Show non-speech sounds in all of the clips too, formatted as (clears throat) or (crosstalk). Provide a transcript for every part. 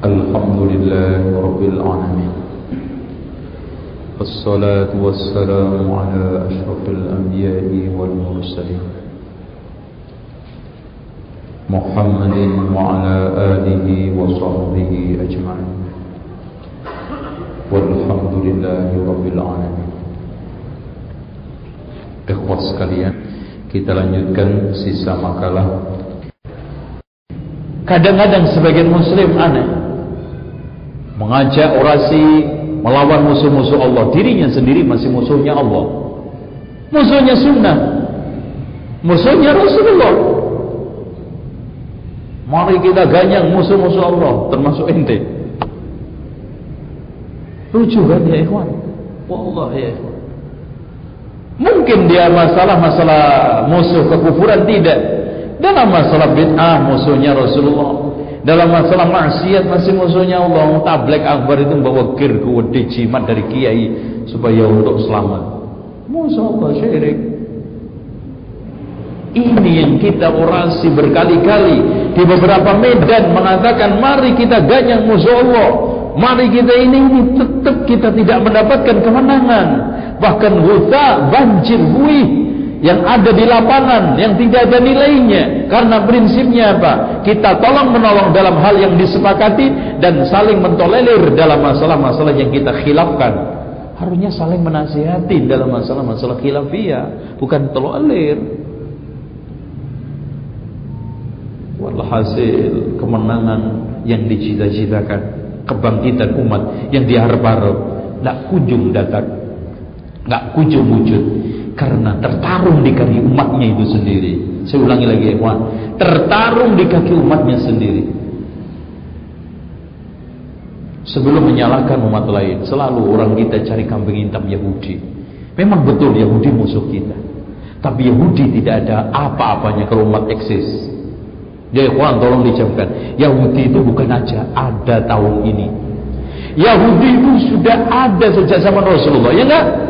الحمد لله رب العالمين. والصلاة والسلام على أشرف الأنبياء والمرسلين. محمد وعلى آله وصحبه أجمعين. والحمد لله رب العالمين. Ikhwas sekalian Kita lanjutkan sisa makalah. Kadang-kadang sebagian muslim aneh Mengajak orasi Melawan musuh-musuh Allah. Dirinya sendiri masih musuhnya Allah. Musuhnya sunnah. Musuhnya Rasulullah. Mari kita ganyang musuh-musuh Allah Termasuk ente. Lucu kan ya ikhwan? Wallah ya ikhwan. Mungkin dia masalah-masalah musuh kekufuran tidak. Dalam masalah bid'ah musuhnya Rasulullah. Dalam masalah maksiat masih musuhnya Allah. Tablek akbar itu bawa kir ke jimat dari kiai supaya untuk selamat. Musuh Allah syirik. Ini yang kita orasi berkali-kali di beberapa medan mengatakan mari kita ganyang musuh Allah. Mari kita ini, ini tetap kita tidak mendapatkan kemenangan. Bahkan huta banjir buih yang ada di lapangan yang tidak ada nilainya. Karena prinsipnya apa? Kita tolong menolong dalam hal yang disepakati dan saling mentolerir dalam masalah-masalah yang kita khilafkan. Harusnya saling menasihati dalam masalah-masalah khilafiyah, bukan tolerir. Walhasil kemenangan yang dicita-citakan kebangkitan umat yang diharap-harap tidak kunjung datang tidak kunjung wujud karena tertarung di kaki umatnya itu sendiri. Saya ulangi lagi ya kawan. Tertarung di kaki umatnya sendiri. Sebelum menyalahkan umat lain selalu orang kita cari kambing hitam Yahudi. Memang betul Yahudi musuh kita. Tapi Yahudi tidak ada apa-apanya kalau umat eksis. Ya ikhwan tolong dicamkan Yahudi itu bukan aja ada tahun ini. Yahudi itu sudah ada sejak zaman Rasulullah Ya enggak?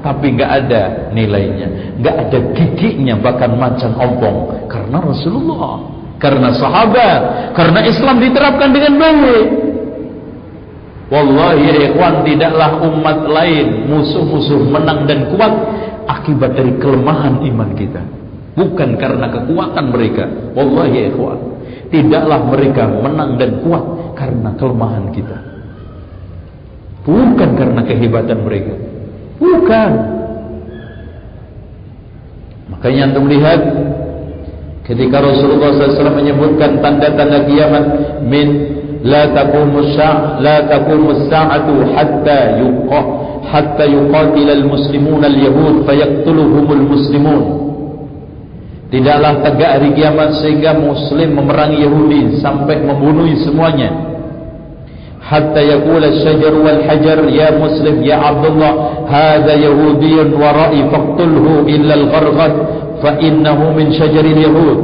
Tapi enggak ada nilainya. Enggak ada giginya bahkan macan ompong. Karena Rasulullah Karena sahabat Karena Islam diterapkan dengan baik. Wallahi ya ikhwan tidaklah umat lain Musuh-musuh menang dan kuat Akibat dari kelemahan iman kita. Bukan karena kekuatan mereka. Wallahi ya ikhwan tidaklah mereka menang dan kuat karena kelemahan kita. Bukan karena kehebatan mereka bukan makanya antum lihat ketika Rasulullah SAW menyebutkan tanda-tanda kiamat min la taqumu sa' la taqumu sa'atu hatta yuqa hatta yuqatil al-muslimun al-yahud fayaqtuluhum al-muslimun Tidaklah tegak hari kiamat sehingga muslim memerangi Yahudi sampai membunuh semuanya. Hatta yaqul asy-syajar wal hajar ya muslim ya Abdullah hadha yahudiyyun wara'i faqtulhu illa al-gharqad fa innahu min syajaril yahud.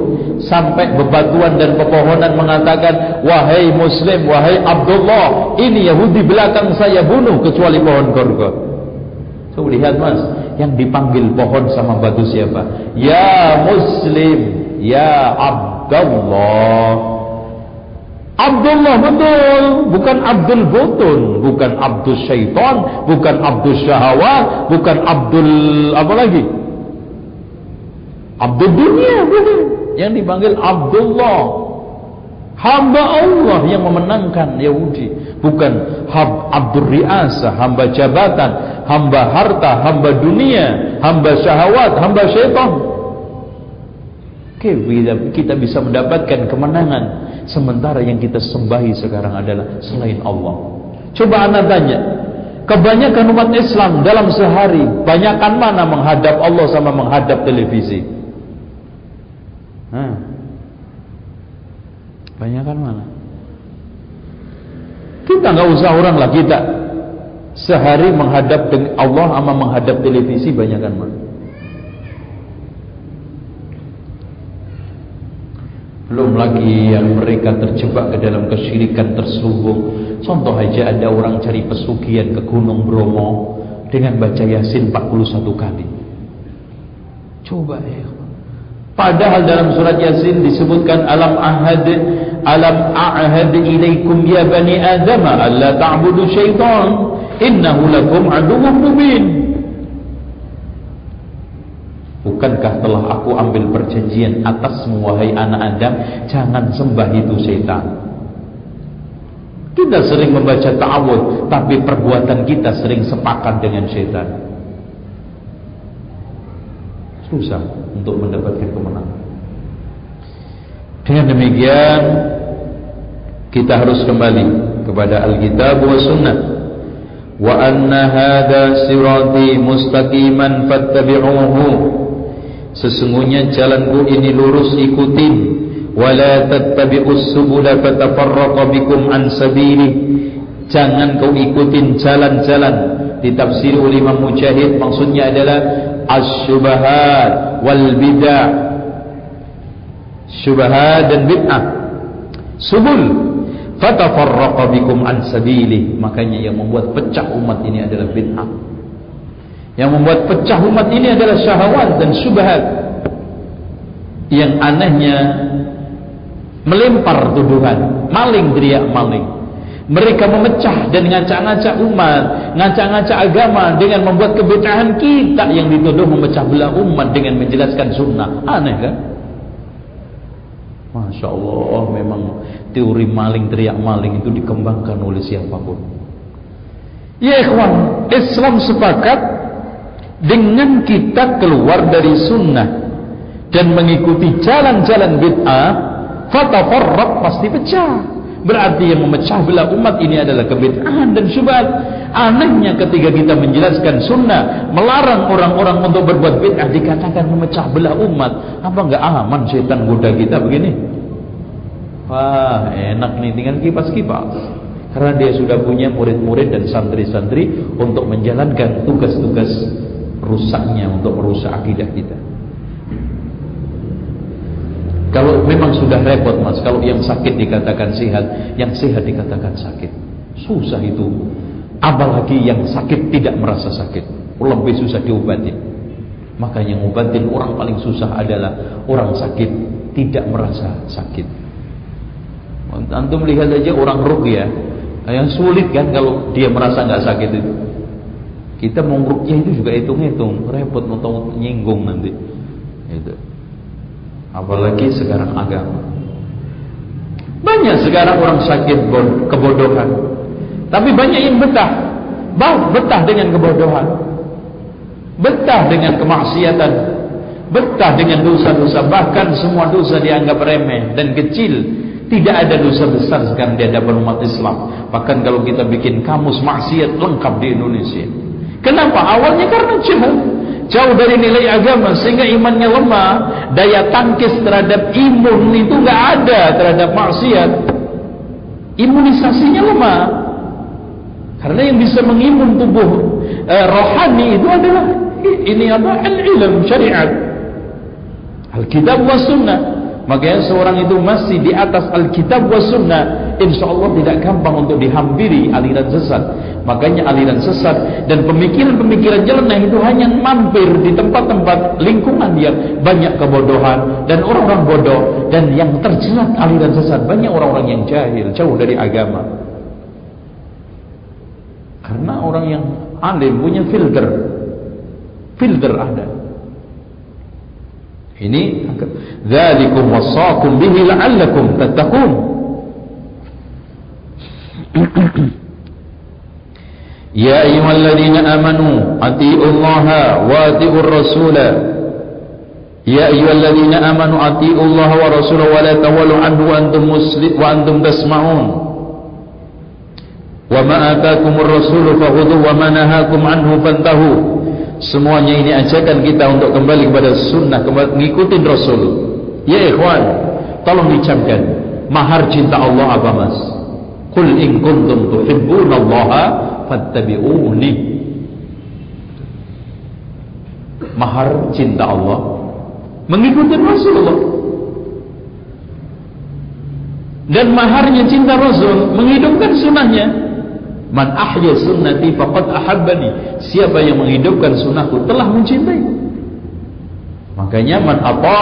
Sampai bebatuan dan pepohonan mengatakan wahai muslim wahai Abdullah ini Yahudi belakang saya bunuh kecuali pohon gharqad. Tuh lihat Mas, yang dipanggil pohon sama batu siapa? Ya Muslim, ya Abdullah. Abdullah betul, bukan Abdul Butun, bukan Abdul Syaitan, bukan Abdul Syahwat, bukan Abdul apa lagi? Abdul Dunia. Yang dipanggil Abdullah. Hamba Allah yang memenangkan Yahudi, bukan Abdul Riasa, hamba jabatan, hamba harta, hamba dunia, hamba syahwat, hamba syaitan. Oke, kita bisa mendapatkan kemenangan sementara yang kita sembahi sekarang adalah selain Allah. Coba anda tanya, kebanyakan umat Islam dalam sehari banyakkan mana menghadap Allah sama menghadap televisi? Banyakkan mana? Kita nggak usah orang lah kita Sehari menghadap Allah sama menghadap televisi banyakkan mana? Belum lagi yang mereka terjebak ke dalam kesyirikan terselubung. Contoh aja ada orang cari pesugihan ke Gunung Bromo dengan baca Yasin 41 kali. Coba ya. Padahal dalam surat Yasin disebutkan alam ahad alam ahad ilaikum ya bani adam alla ta'budu syaitan innahu lakum aduwwun mubin. Bukankah telah aku ambil perjanjian atasmu wahai anak Adam jangan sembah itu syaitan. Kita sering membaca ta'awud tapi perbuatan kita sering sepakat dengan syaitan. Susah untuk mendapatkan kemenangan. Dengan demikian kita harus kembali kepada Alkitab wa Sunnah. Wa anna hadha sirati mustaqiman fattabi'uhu. Sesungguhnya jalanku ini lurus ikutin. Wa la tattabi'us subula fatafarraqa bikum an sabili. Jangan kau ikutin jalan-jalan. Ditafsir oleh Imam Mujahid maksudnya adalah as-syubahat wal bid'ah syubhat dan bid'ah subul fatafarraqa bikum an sabili makanya yang membuat pecah umat ini adalah bid'ah yang membuat pecah umat ini adalah syahwat dan syubhat yang anehnya melempar tuduhan maling teriak maling mereka memecah dan ngacak-ngacak umat, ngacak-ngacak agama dengan membuat kebedaan kita yang dituduh memecah belah umat dengan menjelaskan sunnah. Aneh kan? Masya Allah, memang teori maling teriak maling itu dikembangkan oleh siapa pun. Ya ikhwan, Islam sepakat dengan kita keluar dari sunnah dan mengikuti jalan-jalan bid'ah, fatafarraq pasti pecah. Berarti yang memecah belah umat ini adalah kebid'ahan dan syubhat. Anehnya ketika kita menjelaskan sunnah, melarang orang-orang untuk berbuat bid'ah dikatakan memecah belah umat. Apa enggak aman setan goda kita begini? Wah, enak nih tinggal kipas-kipas. Karena dia sudah punya murid-murid dan santri-santri untuk menjalankan tugas-tugas rusaknya untuk merusak akidah kita. Kalau memang sudah repot mas, kalau yang sakit dikatakan sehat, yang sehat dikatakan sakit. Susah itu. Apalagi yang sakit tidak merasa sakit. Lebih susah diobati. Maka yang obatin orang paling susah adalah orang sakit tidak merasa sakit. Antum lihat aja orang rukyah, yang sulit kan kalau dia merasa nggak sakit itu. Kita mau rukyah itu juga hitung-hitung, repot mau nyinggung nanti. Itu. Apalagi sekarang agama. Banyak sekarang orang sakit kebodohan. Tapi banyak yang betah. Betah dengan kebodohan. Betah dengan kemaksiatan. Betah dengan dosa-dosa. Bahkan semua dosa dianggap remeh dan kecil. Tidak ada dosa besar sekarang di hadapan umat Islam. Bahkan kalau kita bikin kamus maksiat lengkap di Indonesia kenapa? Awalnya karena jahil jauh dari nilai agama sehingga imannya lemah. Daya tangkis terhadap imun itu nggak ada terhadap maksiat. Imunisasinya lemah. Karena yang bisa mengimun tubuh eh, rohani itu adalah ini apa? Al-ilm syariat. Al-kitab wa sunnah. Makanya seorang itu masih di atas al-kitab wa sunnah insyaallah tidak gampang untuk dihampiri aliran sesat Makanya aliran sesat dan pemikiran-pemikiran nyeleneh itu hanya mampir di tempat-tempat lingkungan yang banyak kebodohan dan orang-orang bodoh dan yang terjerat aliran sesat banyak orang-orang yang jahil, jauh dari agama. Karena orang yang alim punya filter. Filter ada. Ini dzalikum wasaqum bihi la'allakum tattaqun. (clears throat) يا أيها الذين آمنوا أطيعوا الله وأطيعوا الرسول يا أيها الذين آمنوا أطيعوا الله ورسوله ولا تولوا عنه وأنتم مسلم وأنتم تسمعون وما آتاكم الرسول فخذوه وما نهاكم عنه فانتهوا semuanya ini ajakan kita untuk kembali kepada sunnah mengikuti Rasul ya ikhwan tolong dicamkan mahar cinta Allah apa mas Qul in kuntum tuhibbunallaha fattabi'uni. Mahar cinta Allah mengikuti Rasulullah. Dan maharnya cinta Rasul menghidupkan sunnahnya. Man ahya sunnati faqad ahabbani. Siapa yang menghidupkan sunnahku telah mencintai Makanya man apa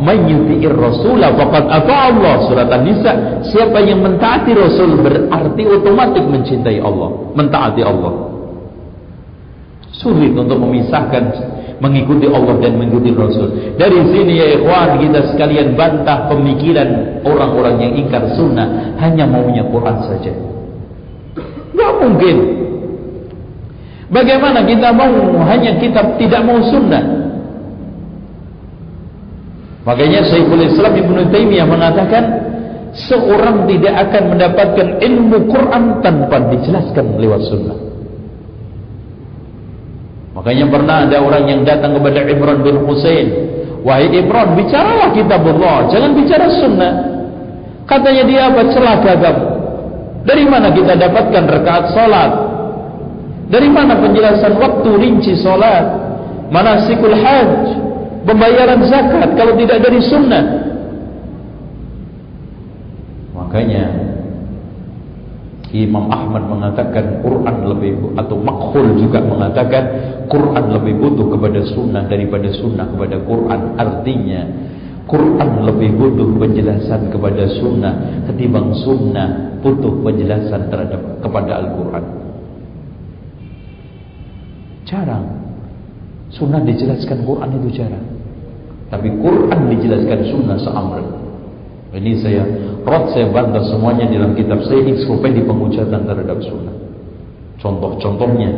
rasul faqad ata Allah. Surat An-Nisa siapa yang mentaati rasul berarti otomatis mencintai Allah mentaati Allah. Sulit untuk memisahkan mengikuti Allah dan mengikuti Rasul. Dari sini ya ikhwan kita sekalian bantah pemikiran orang-orang yang ingkar sunnah hanya maunya Quran saja. Gak mungkin. Bagaimana kita mau hanya kitab tidak mau sunnah Makanya Syekhul Islam Ibn Taimiyah mengatakan seorang tidak akan mendapatkan ilmu Quran tanpa dijelaskan lewat sunnah. Makanya pernah ada orang yang datang kepada Imran bin Husain, "Wahai Imran, bicaralah kitab Allah, jangan bicara sunnah." Katanya dia apa? Celaka kamu. Dari mana kita dapatkan rakaat salat? Dari mana penjelasan waktu rinci salat? Manasikul hajj? Pembayaran zakat kalau tidak dari sunnah. Makanya Imam Ahmad mengatakan Quran lebih atau Makhul juga mengatakan Quran lebih butuh kepada sunnah daripada sunnah kepada Quran. Artinya Quran lebih butuh penjelasan kepada sunnah ketimbang sunnah butuh penjelasan terhadap kepada Al-Quran. Jarang. Sunnah dijelaskan Quran itu jarang. Tapi Quran dijelaskan sunnah seamr. Ini saya rot saya bantah semuanya dalam kitab saya ensiklopedia penghujatan terhadap sunnah. Contoh-contohnya,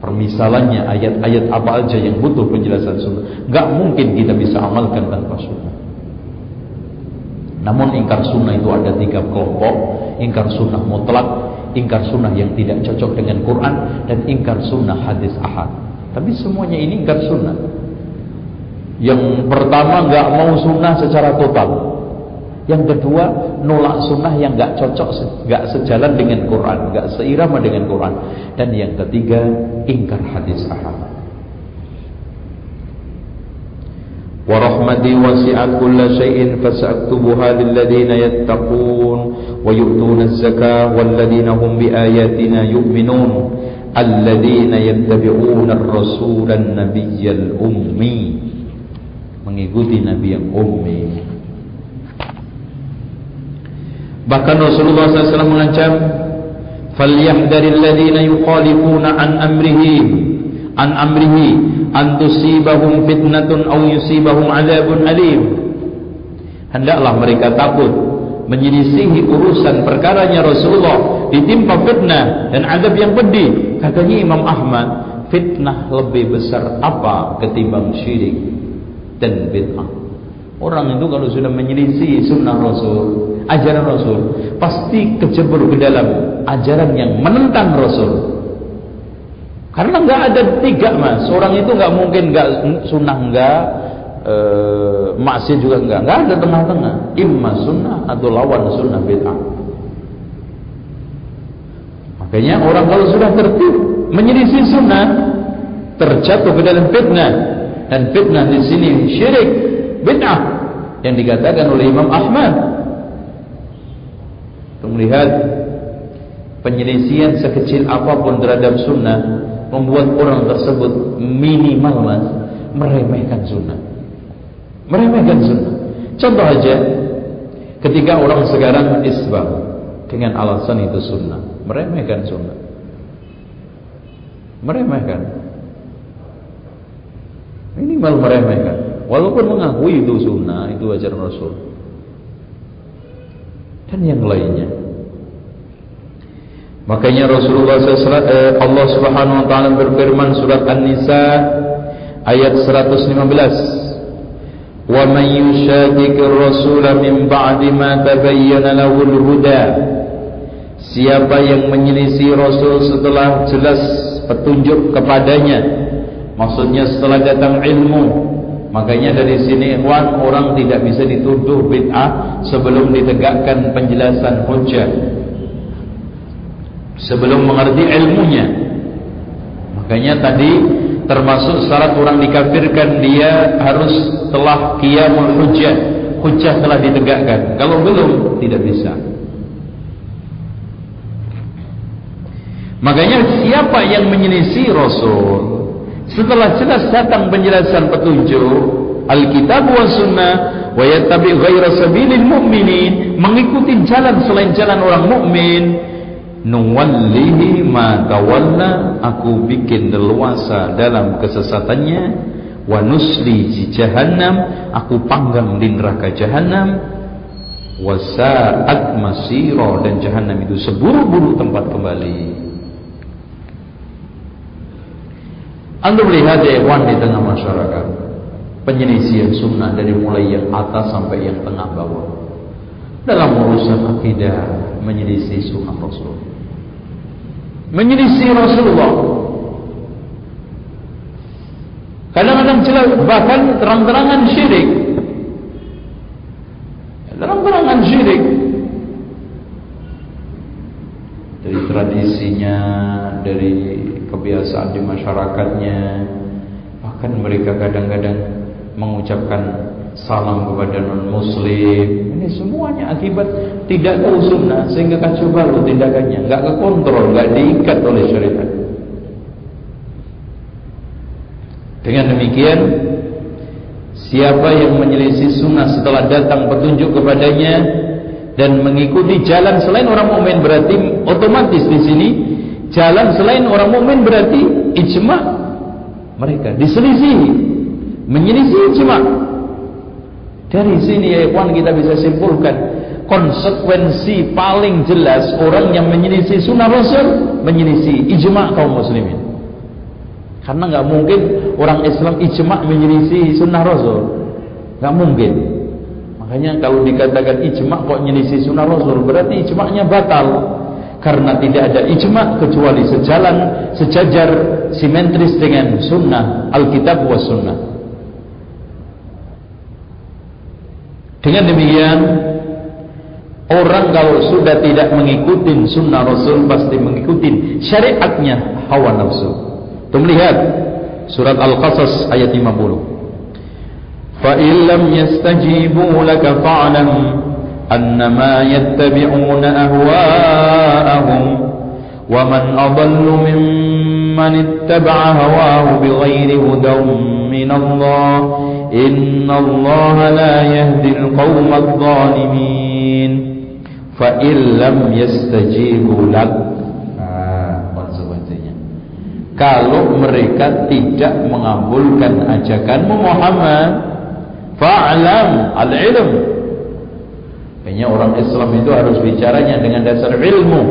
permisalannya ayat-ayat apa aja yang butuh penjelasan sunnah. Gak mungkin kita bisa amalkan tanpa sunnah. Namun ingkar sunnah itu ada tiga kelompok. Ingkar sunnah mutlak, ingkar sunnah yang tidak cocok dengan Quran, dan ingkar sunnah hadis ahad. Tapi semuanya ini ingkar sunnah. Yang pertama nggak mau sunnah secara total. Yang kedua nolak sunnah yang nggak cocok, nggak sejalan dengan Quran, nggak seirama dengan Quran. Dan yang ketiga ingkar hadis ahad. ورحمتي وسعت كل شيء فسأكتبها للذين يتقون ويؤتون الزكاة والذين هم بآياتنا يؤمنون alladzina yattabi'una ar-rasula an-nabiyyal ummi mengikuti nabi yang ummi. Bahkan Rasulullah SAW mengancam falyahdharil ladzina yukhalifuna an amrihi an amrihi an tusibahum fitnatun aw yusibahum adzabun alim. Hendaklah mereka takut menyelisihi urusan perkaranya Rasulullah ditimpa fitnah dan azab yang pedih. Katanya Imam Ahmad, fitnah lebih besar apa ketimbang syirik dan bid'ah? Orang itu kalau sudah menyelisih sunnah Rasul, ajaran Rasul, pasti kecebur ke dalam ajaran yang menentang Rasul. Karena nggak ada tiga mas, orang itu nggak mungkin nggak sunnah nggak, e, juga nggak, nggak ada tengah-tengah. Imma sunnah atau lawan sunnah bid'ah. Makanya orang kalau sudah tertib menyelisih sunnah terjatuh ke dalam fitnah dan fitnah di sini syirik bid'ah yang dikatakan oleh Imam Ahmad. Untuk melihat penyelisihan sekecil apapun terhadap sunnah membuat orang tersebut minimal mas meremehkan sunnah. Meremehkan sunnah. Contoh aja ketika orang sekarang isbah dengan alasan itu sunnah meremehkan sunnah meremehkan ini mal meremehkan. Walaupun mengakui itu sunnah itu ajaran Rasul. Dan yang lainnya. Makanya Rasulullah SAW eh, Allah Subhanahu Wa Taala berfirman surat An-Nisa ayat 115 wa man yushaqiqir rasul min ba'di ma tabayyana lahu al-huda Siapa yang menyelisih Rasul setelah jelas petunjuk kepadanya Maksudnya setelah datang ilmu Makanya dari sini ikhwan orang tidak bisa dituduh bid'ah Sebelum ditegakkan penjelasan hujah Sebelum mengerti ilmunya. Makanya tadi termasuk syarat orang dikafirkan Dia harus telah qiyamul hujah Hujah telah ditegakkan. Kalau belum tidak bisa. Makanya siapa yang menyelisih Rasul setelah jelas datang penjelasan petunjuk Alkitab wa sunnah wa yattabi ghaira sabilil mu'minin mengikuti jalan selain jalan orang mukmin nuwallihi ma tawalla aku bikin leluasa dalam kesesatannya wa nusli di jahannam aku panggang di neraka jahannam wa sa'at masira dan jahannam itu seburuk-buruk tempat kembali Anda melihat ya di tengah masyarakat. Penyelisihan sunnah dari mulai yang atas sampai yang tengah bawah. Dalam urusan akidah menyelisih sunnah Rasul. Menyelisih Rasulullah. Kadang-kadang jelas bahkan terang-terangan syirik. Terang-terangan syirik dari tradisinya dari kebiasaan di masyarakatnya. Bahkan mereka kadang-kadang mengucapkan salam kepada non muslim ini semuanya akibat tidak tahu sunnah sehingga kacau balau tindakannya. Nggak kekontrol nggak diikat oleh syariat. Dengan demikian siapa yang menyelisih sunnah setelah datang petunjuk kepadanya dan mengikuti jalan selain orang mukmin berarti otomatis di sini jalan selain orang mukmin berarti ijma mereka diselisihi menyelisih ijma. Dari sini ya ikhwan kita bisa simpulkan konsekuensi paling jelas orang yang menyelisih sunnah rasul menyelisih ijma kaum muslimin. Karena nggak mungkin orang Islam ijma menyelisih sunnah rasul. Nggak mungkin makanya kalau dikatakan ijma kok menyelisih sunnah rasul berarti ijma'nya batal. Karena tidak ada ijma kecuali sejalan sejajar simetris dengan sunnah Alkitab was sunnah. Dengan demikian Orang kalau sudah tidak mengikuti sunnah Rasul Pasti mengikuti syariatnya hawa nafsu. Itu melihat Surat Al-Qasas ayat 50 فَإِنْ لَمْ يَسْتَجِيبُوا لَكَ فَعْلَمْ أَنَّمَا يَتَّبِعُونَ أَهْوَاءَهُمْ وَمَنْ أَضَلُّ مِمَّنِ اتَّبَعَ هَوَاهُ بِغَيْرِ هُدًى مِنَ اللَّهِ إن الله لا يهدي القوم الظالمين فإن لم يستجيبوا لك. konsekuensinya. Kalau mereka tidak mengabulkan ajakanmu Muhammad fa'lam al-ilm. Kayaknya orang Islam itu harus bicaranya dengan dasar ilmu.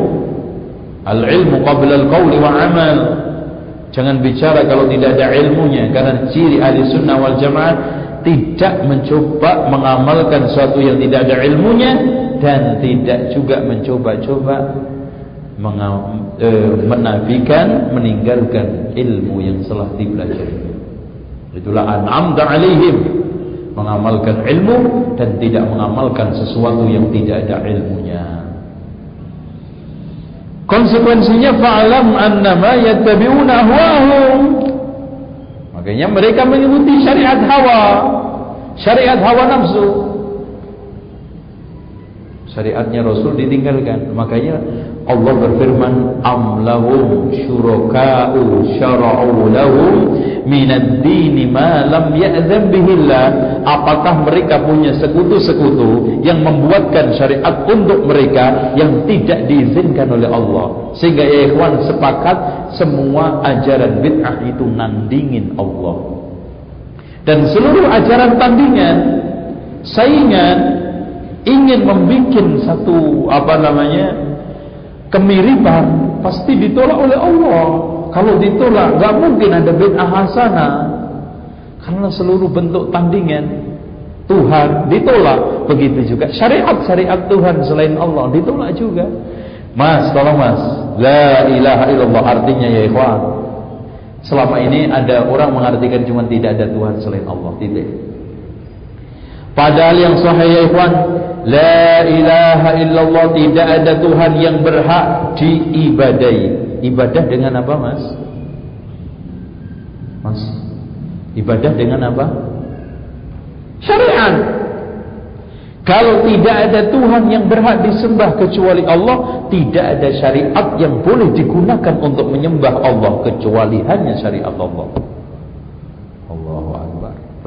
Al-ilmu qabla al-qawli wa amal. Jangan bicara kalau tidak ada ilmunya Karena ciri ahli sunnah wal jamaah Tidak mencoba mengamalkan sesuatu yang tidak ada ilmunya Dan tidak juga mencoba-coba eh, Menafikan, meninggalkan ilmu yang telah dipelajari. Itulah an'amda alaihim Mengamalkan ilmu dan tidak mengamalkan sesuatu yang tidak ada ilmunya Konsekuensinya fa'alam annama yattabi'una ahwahum. Makanya mereka mengikuti syariat hawa, syariat hawa nafsu. Syariatnya Rasul ditinggalkan. Makanya Allah berfirman am lahum syuraka'u syara'u lahum minad dini ma lam ya'zam bihillah. Apakah mereka punya sekutu-sekutu yang membuatkan syariat untuk mereka yang tidak diizinkan oleh Allah? Sehingga ya ikhwan sepakat semua ajaran bid'ah itu nandingin Allah. Dan seluruh ajaran tandingan saingan ingin membuat satu apa namanya kemiripan pasti ditolak oleh Allah. Kalau ditolak, nggak mungkin ada bid'ah hasanah. Karena seluruh bentuk tandingan Tuhan ditolak. Begitu juga syariat-syariat Tuhan selain Allah ditolak juga. Mas, tolong mas. La ilaha illallah artinya ya ikhwan. Selama ini ada orang mengartikan cuma tidak ada Tuhan selain Allah. Tidak. Padahal yang sahih ya ikhwan La ilaha illallah Tidak ada Tuhan yang berhak diibadai Ibadah dengan apa mas? Mas Ibadah dengan apa? Syariat Kalau tidak ada Tuhan yang berhak disembah kecuali Allah Tidak ada syariat yang boleh digunakan untuk menyembah Allah Kecuali hanya syariat Allah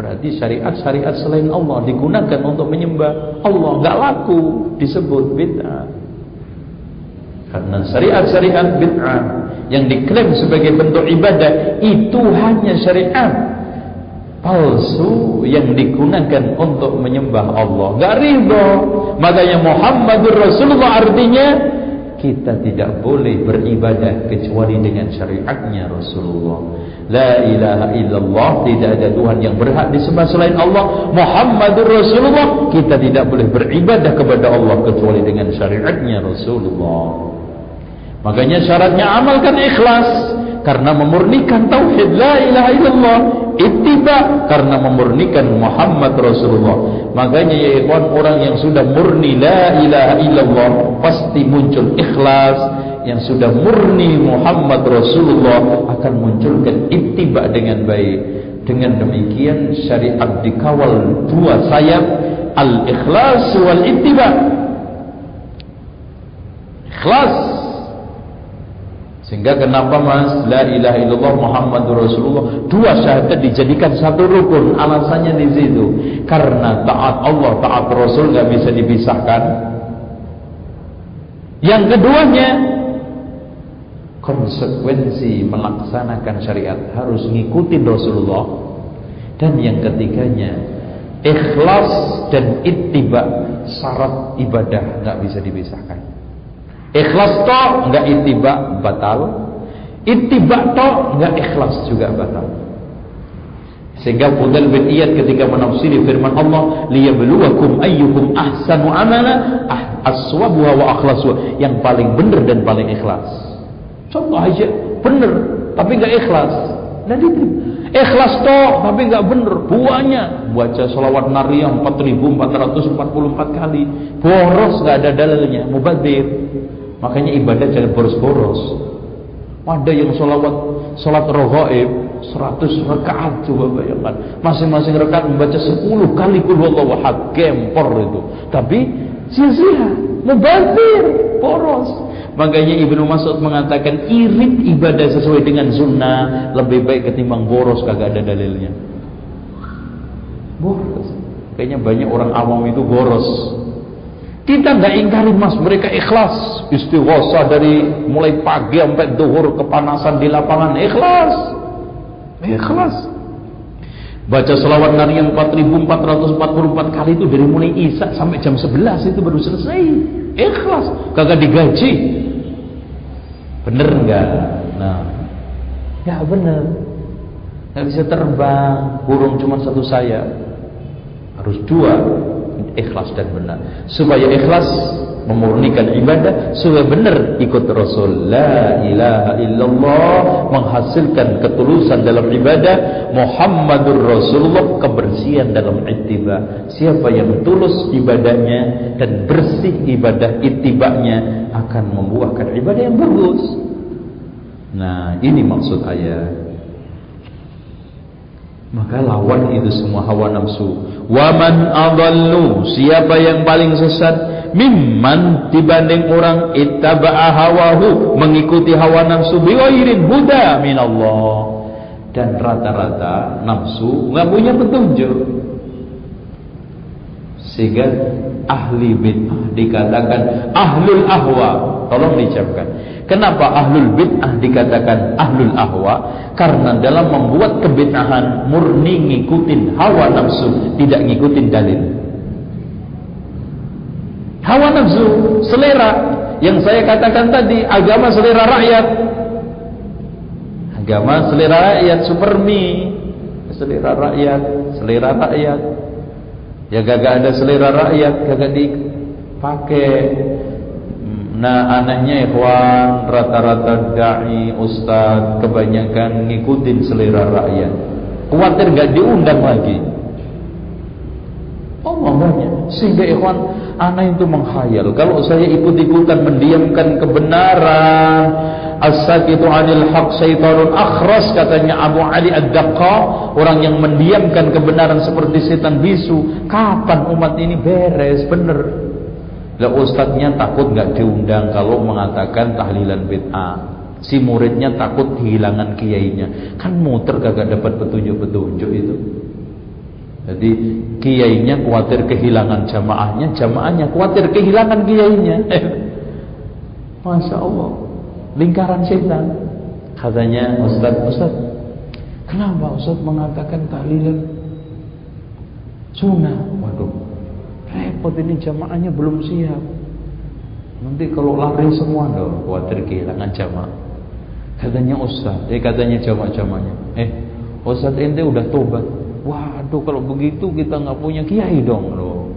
Berarti syariat-syariat selain Allah digunakan untuk menyembah Allah nggak laku disebut bid'ah. Karena syariat-syariat bid'ah yang diklaim sebagai bentuk ibadah itu hanya syariat palsu yang digunakan untuk menyembah Allah. Gak ridho. Makanya Muhammadur Rasulullah artinya kita tidak boleh beribadah kecuali dengan syariatnya Rasulullah. La ilaha illallah, tidak ada Tuhan yang berhak disembah selain Allah. Muhammadur Rasulullah, kita tidak boleh beribadah kepada Allah kecuali dengan syariatnya Rasulullah. Makanya syaratnya amalkan ikhlas karena memurnikan tauhid la ilaha illallah ittiba karena memurnikan Muhammad Rasulullah. Makanya ya ikhwan orang yang sudah murni la ilaha illallah pasti muncul ikhlas. Yang sudah murni Muhammad Rasulullah akan munculkan ittiba dengan baik. Dengan demikian syariat dikawal dua sayap al-ikhlas wal ittiba ikhlas Sehingga kenapa mas? La ilaha illallah Muhammadur Rasulullah. Dua syahadat dijadikan satu rukun. Alasannya di situ. Karena taat Allah, taat Rasul gak bisa dipisahkan. Yang keduanya Konsekuensi melaksanakan syariat Harus ngikutin Rasulullah. Dan yang ketiganya Ikhlas dan ittiba Syarat ibadah gak bisa dipisahkan Ikhlas toh enggak ittiba batal. Ittiba toh enggak ikhlas juga batal. Sehingga Fudal bin Iyad ketika menafsiri firman Allah, liyabluwakum ayyukum ahsanu amala ah, aswabuha wa akhlasuha, yang paling benar dan paling ikhlas. Contoh aja, benar tapi enggak ikhlas. Dan itu ikhlas toh tapi enggak benar, buahnya baca salawat nariyah 4444 kali, boros enggak ada dalilnya, mubadzir. Makanya ibadah jangan boros-boros. Ada yang sholawat, sholat rohaib 100 rakaat coba bayangkan. Masing-masing rakaat membaca 10 kali kul wallahu ahad, gempor itu. Tapi sia-sia, mubazir, boros. Makanya Ibnu Mas'ud mengatakan irit ibadah sesuai dengan sunnah lebih baik ketimbang boros kagak ada dalilnya. Boros. Kayaknya banyak orang awam itu boros. Kita nggak ingkari mas, mereka ikhlas istighosa dari mulai pagi sampai duhur kepanasan di lapangan ikhlas, ikhlas. Baca selawat Nabi yang 4444 kali itu dari mulai Isya sampai jam 11 itu baru selesai. Ikhlas, kagak digaji. Bener nggak? Nah, ya bener. Nggak bisa terbang, burung cuma satu sayap. Harus dua ikhlas dan benar. Supaya ikhlas memurnikan ibadah supaya benar ikut Rasul la ilaha illallah menghasilkan ketulusan dalam ibadah Muhammadur Rasulullah kebersihan dalam ittiba siapa yang tulus ibadahnya dan bersih ibadah ittibanya akan membuahkan ibadah yang bagus nah ini maksud ayat maka lawan itu semua hawa nafsu. Waman adallu, siapa yang paling sesat? Mimman dibanding orang ittaba'a hawahu, mengikuti hawa nafsu biwairin huda minallah. Dan rata-rata nafsu nggak punya petunjuk. Sehingga ahli bid'ah dikatakan ahlul ahwa. Tolong diucapkan. Kenapa ahlul bid'ah dikatakan ahlul ahwa? Karena dalam membuat kebid'ahan murni ngikutin hawa nafsu, tidak ngikutin dalil. Hawa nafsu, selera yang saya katakan tadi, agama selera rakyat. Agama selera rakyat, supermi, selera rakyat, selera rakyat. Ya gagak ada selera rakyat, gagak dipakai Nah anaknya ikhwan rata-rata da'i, ustad kebanyakan ngikutin selera rakyat. Khawatir gak diundang lagi. Oh banyak. Sehingga ikhwan anak itu menghayal. Kalau saya ikut-ikutan mendiamkan kebenaran. As-sakitu anil haq syaitanun akhras katanya Abu Ali Ad-Daqqa. Orang yang mendiamkan kebenaran seperti setan bisu. Kapan umat ini beres? Bener. Lah ustadznya takut nggak diundang kalau mengatakan tahlilan bid'ah. Si muridnya takut kehilangan kiainya. Kan muter kagak dapat petunjuk-petunjuk itu. Jadi kiainya khawatir kehilangan jamaahnya, jamaahnya khawatir kehilangan kiainya. (laughs) Masya Allah, lingkaran setan. Katanya Ustaz, Ustaz, kenapa Ustaz mengatakan tahlilan sunnah? Repot ini jamaahnya belum siap. Nanti kalau lari semua dong, khawatir kehilangan jamaah. Katanya Ustaz, eh katanya jamaah-jamaahnya, eh Ustaz ente udah tobat. Waduh kalau begitu kita nggak punya kiai dong loh.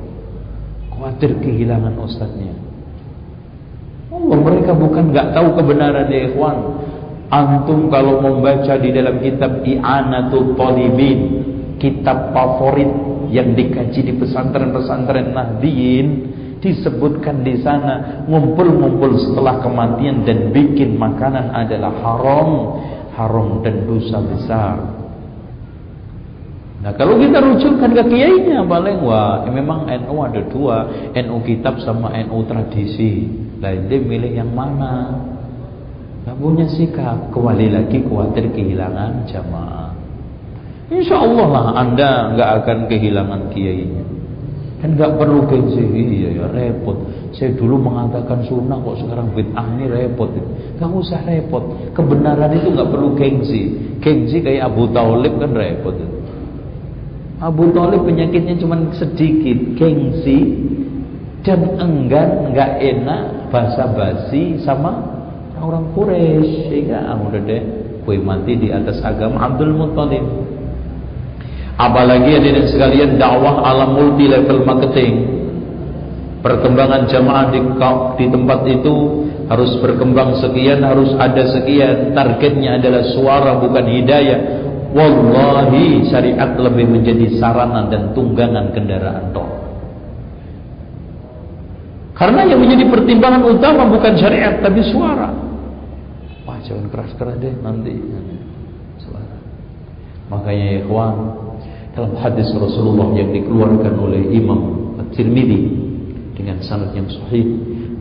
Khawatir kehilangan ustadznya. Oh, mereka bukan nggak tahu kebenaran ya ikhwan. Antum kalau membaca di dalam kitab I'anatul Talibin, kitab favorit yang dikaji di pesantren-pesantren Nahdiyin, disebutkan di sana ngumpul-ngumpul setelah kematian dan bikin makanan adalah haram, haram dan dosa besar. Nah kalau kita rujukkan ke kiainya paling wah memang NU ada dua NU kitab sama NU tradisi. Nah dia milih yang mana? Gak punya sikap kembali lagi khawatir kehilangan jamaah. Insya Allah lah anda nggak akan kehilangan kiainya. Dan nggak perlu gengsi, iya ya repot. Saya dulu mengatakan sunnah kok sekarang bid'ah ini repot. Gak usah repot. Kebenaran itu nggak perlu gengsi. Gengsi kayak Abu Talib kan repot. Abu Talib penyakitnya cuma sedikit, gengsi dan enggan, nggak enak basa-basi sama orang Quraisy. Sehingga ah udah deh, kue mati di atas agama Abdul Muttalib. Apalagi ada sekalian dakwah alam multi level marketing. Perkembangan jamaah di, di tempat itu harus berkembang sekian, harus ada sekian. Targetnya adalah suara bukan hidayah. Wallahi syariat lebih menjadi sarana dan tunggangan kendaraan tol. Karena yang menjadi pertimbangan utama bukan syariat tapi suara. Wah jangan keras-keras deh nanti. Suara. Makanya ya ikhwan dalam hadis Rasulullah yang dikeluarkan oleh Imam At-Tirmidzi dengan sanad yang sahih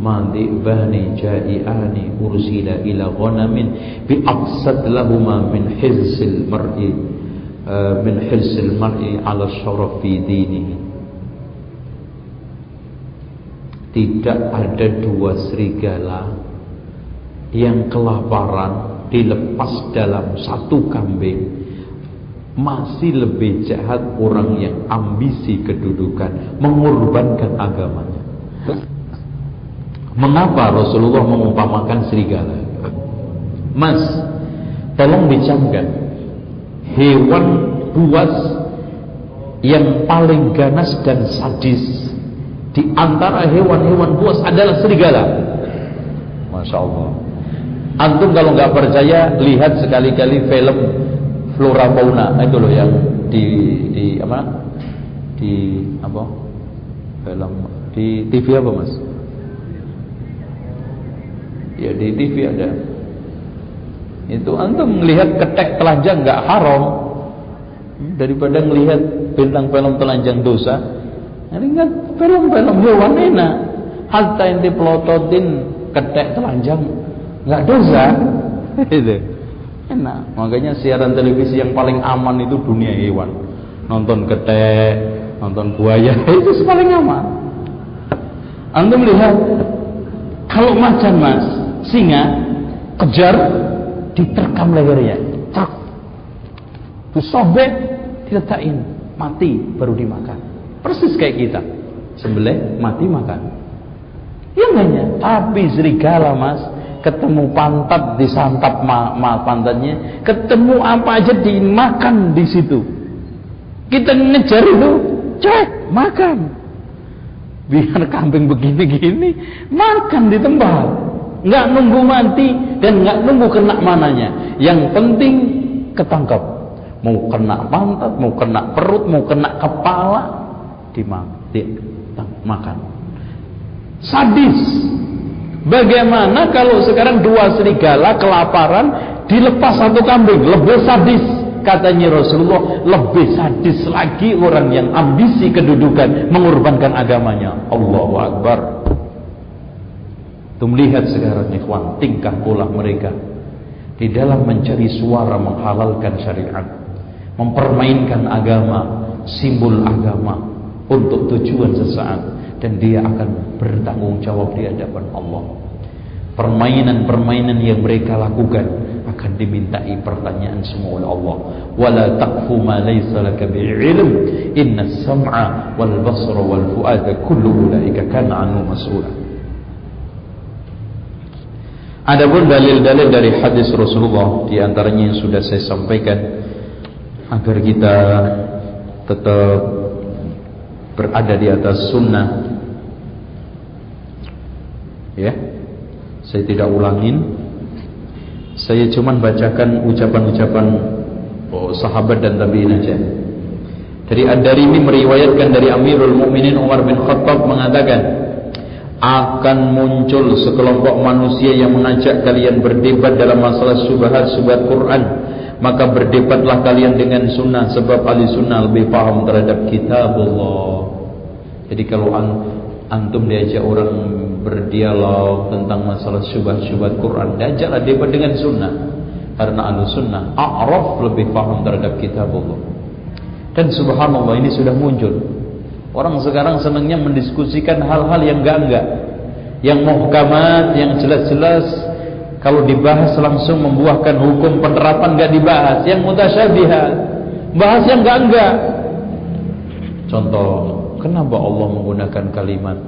mandi bani jai'ani ursila ila ghanamin bi aqsad lahuma min hizil mar'i uh, min hizil mar'i ala syaraf fi dinihi tidak ada dua serigala yang kelaparan dilepas dalam satu kambing masih lebih jahat orang yang ambisi kedudukan mengorbankan agamanya Mengapa Rasulullah mengumpamakan serigala? Mas, tolong dicamkan hewan buas yang paling ganas dan sadis di antara hewan-hewan buas adalah serigala. Masya Allah. Antum kalau nggak percaya lihat sekali-kali film Flora Fauna itu loh yang di di apa? Di apa? Film di TV apa mas? Ya di TV ada. Itu antum melihat ketek telanjang nggak haram daripada melihat bintang film telanjang dosa. Lihat film-film hewan enak. Hatta yang dipelototin ketek telanjang nggak dosa. (laughs) Itu enak. Makanya siaran televisi yang paling aman itu dunia hewan. Nonton ketek, nonton buaya (laughs) itu paling aman. Antum melihat kalau macan mas singa kejar diterkam lehernya. Tak disobek diletakin mati baru dimakan. Persis kayak kita. Sembelih mati makan. Ya enggaknya tapi serigala mas ketemu pantat disantap ma, ma pantatnya ketemu apa aja dimakan di situ kita ngejar itu cek makan biar kambing begini-gini makan di tempat nggak nunggu mati dan nggak nunggu kena mananya. Yang penting ketangkap. Mau kena pantat, mau kena perut, mau kena kepala, dimakan. Sadis. Bagaimana kalau sekarang dua serigala kelaparan dilepas satu kambing, lebih sadis. Katanya Rasulullah, lebih sadis lagi orang yang ambisi kedudukan mengorbankan agamanya. Allahu Akbar. Itu melihat sekarang ikhwan tingkah pola mereka di dalam mencari suara menghalalkan syariat, mempermainkan agama, simbol agama untuk tujuan sesaat dan dia akan bertanggung jawab di hadapan Allah. Permainan-permainan yang mereka lakukan akan dimintai pertanyaan semua oleh Allah. Wala taqfu ma laysa laka bi'ilm. Inna sam'a wal basra wal fu'ada kullu ulaika kana anhu mas'ula. Adapun dalil-dalil dari hadis Rasulullah di antaranya yang sudah saya sampaikan agar kita tetap berada di atas sunnah. Ya. Saya tidak ulangin. Saya cuma bacakan ucapan-ucapan oh, sahabat dan tabi'in aja. Dari Ad-Darimi meriwayatkan dari Amirul Mukminin Umar bin Khattab mengatakan akan muncul sekelompok manusia yang mengajak kalian berdebat dalam masalah subhat-subhat Quran. Maka berdebatlah kalian dengan sunnah sebab ahli sunnah lebih paham terhadap kitab Allah jadi kalau an, antum diajak orang berdialog tentang masalah syubhat-syubhat Quran diajaklah debat dengan sunnah. Karena ahli sunnah a'raf lebih paham terhadap kitab Allah dan subhanallah ini sudah muncul. Orang sekarang senangnya mendiskusikan hal-hal yang enggak-enggak yang muhkamat, yang jelas-jelas. Kalau dibahas langsung membuahkan hukum penerapan enggak dibahas. Yang mutasyabihat bahas yang enggak enggak contoh kenapa Allah menggunakan kalimat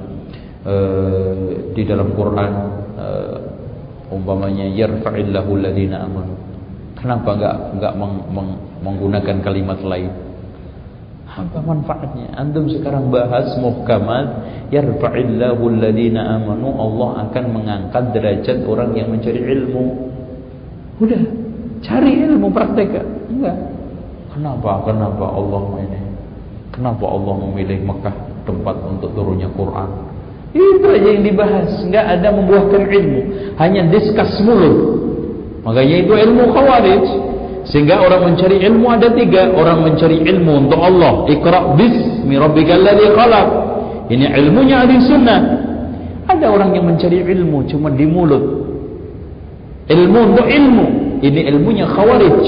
uh, di dalam Quran uh, umpamanya yarfa'illahu alladhina amanu kenapa enggak enggak meng, meng, menggunakan kalimat lain? Apa manfaatnya? Antum sekarang bahas muhkamat yarfa'illahu alladhina amanu Allah akan mengangkat derajat orang yang mencari ilmu. Udah cari ilmu praktekkan. Enggak. Kenapa? Kenapa Allah ini kenapa Allah memilih Mekah tempat untuk turunnya Quran itu aja yang dibahas enggak ada membuahkan ilmu hanya diskus mulut makanya itu ilmu khawarij sehingga orang mencari ilmu ada tiga orang mencari ilmu untuk Allah ikra bismi rabbikal ladzi khalaq ini ilmunya ahli sunnah. Ada orang yang mencari ilmu cuma di mulut. Ilmu untuk ilmu. Ini ilmunya khawarij.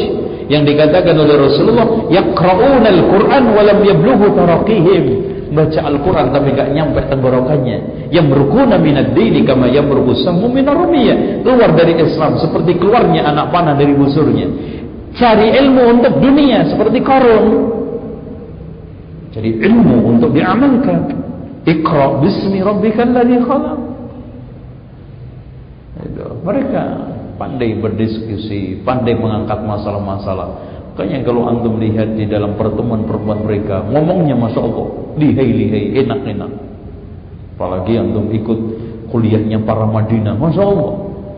Yang dikatakan oleh Rasulullah, yaqra'una al-Qur'an wa lam yablughu taraqihim. Baca Al-Quran tapi enggak nyampe tenggorokannya. Yang berguna minad dini kama yang sammu minar rumiyah. Keluar dari Islam seperti keluarnya anak panah dari busurnya. Cari ilmu untuk dunia seperti korun. Cari ilmu untuk diamalkan. Iqra bismi rabbikal ladzi khalaq. Itu. Mereka pandai berdiskusi, pandai mengangkat masalah-masalah. Makanya kalau antum lihat di dalam pertemuan-pertemuan mereka, ngomongnya Masya Allah, lihai-lihai, enak-enak. Apalagi antum ikut kuliahnya para Madinah, Masya Allah.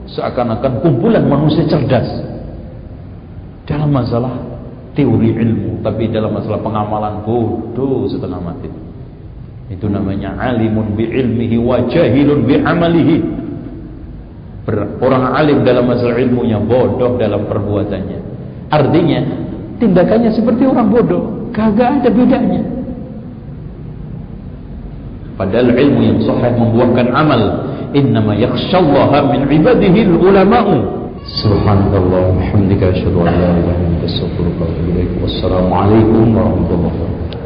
Seakan-akan kumpulan manusia cerdas. Dalam masalah teori ilmu, tapi dalam masalah pengamalan bodoh setengah mati. Itu namanya alimun bi ilmihi wa jahilun bi amalihi. Orang alim dalam masalah ilmunya, bodoh dalam perbuatannya. Artinya, tindakannya seperti orang bodoh, kagak ada bedanya. Padahal ilmu yang sahih membuahkan amal. Innama yakhshallaha min ibadihi ulama'u. Subhanallah, hamdika asyhadu an la ilaha illa anta warahmatullahi wabarakatuh.